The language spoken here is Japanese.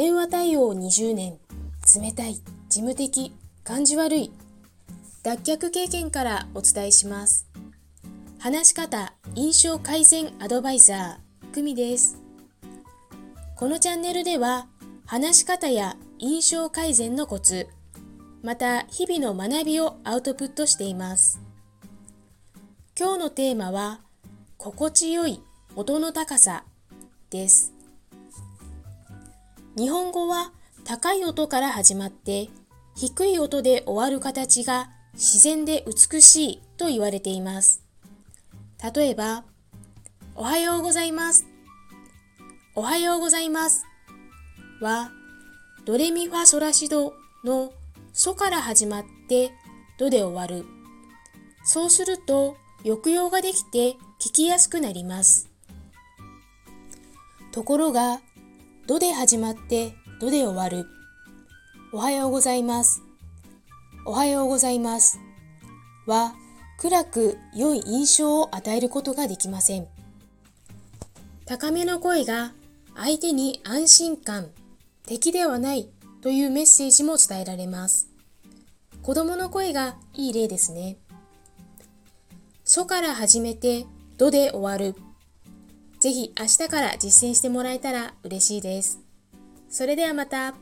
電話対応20年。冷たい。事務的。感じ悪い。脱却経験からお伝えします。話し方。印象改善アドバイザー。久美です。このチャンネルでは話し方や印象改善のコツ。また日々の学びをアウトプットしています。今日のテーマは心地よい音の高さです。日本語は高い音から始まって低い音で終わる形が自然で美しいと言われています。例えば、おはようございます。おはようございますは、ドレミファソラシドのソから始まってドで終わる。そうすると抑揚ができて聞きやすくなります。ところが、ドで始まってドで終わる。おはようございます。おはようございます。は、暗く良い印象を与えることができません。高めの声が相手に安心感、敵ではないというメッセージも伝えられます。子供の声がいい例ですね。ソから始めてドで終わる。ぜひ明日から実践してもらえたら嬉しいです。それではまた。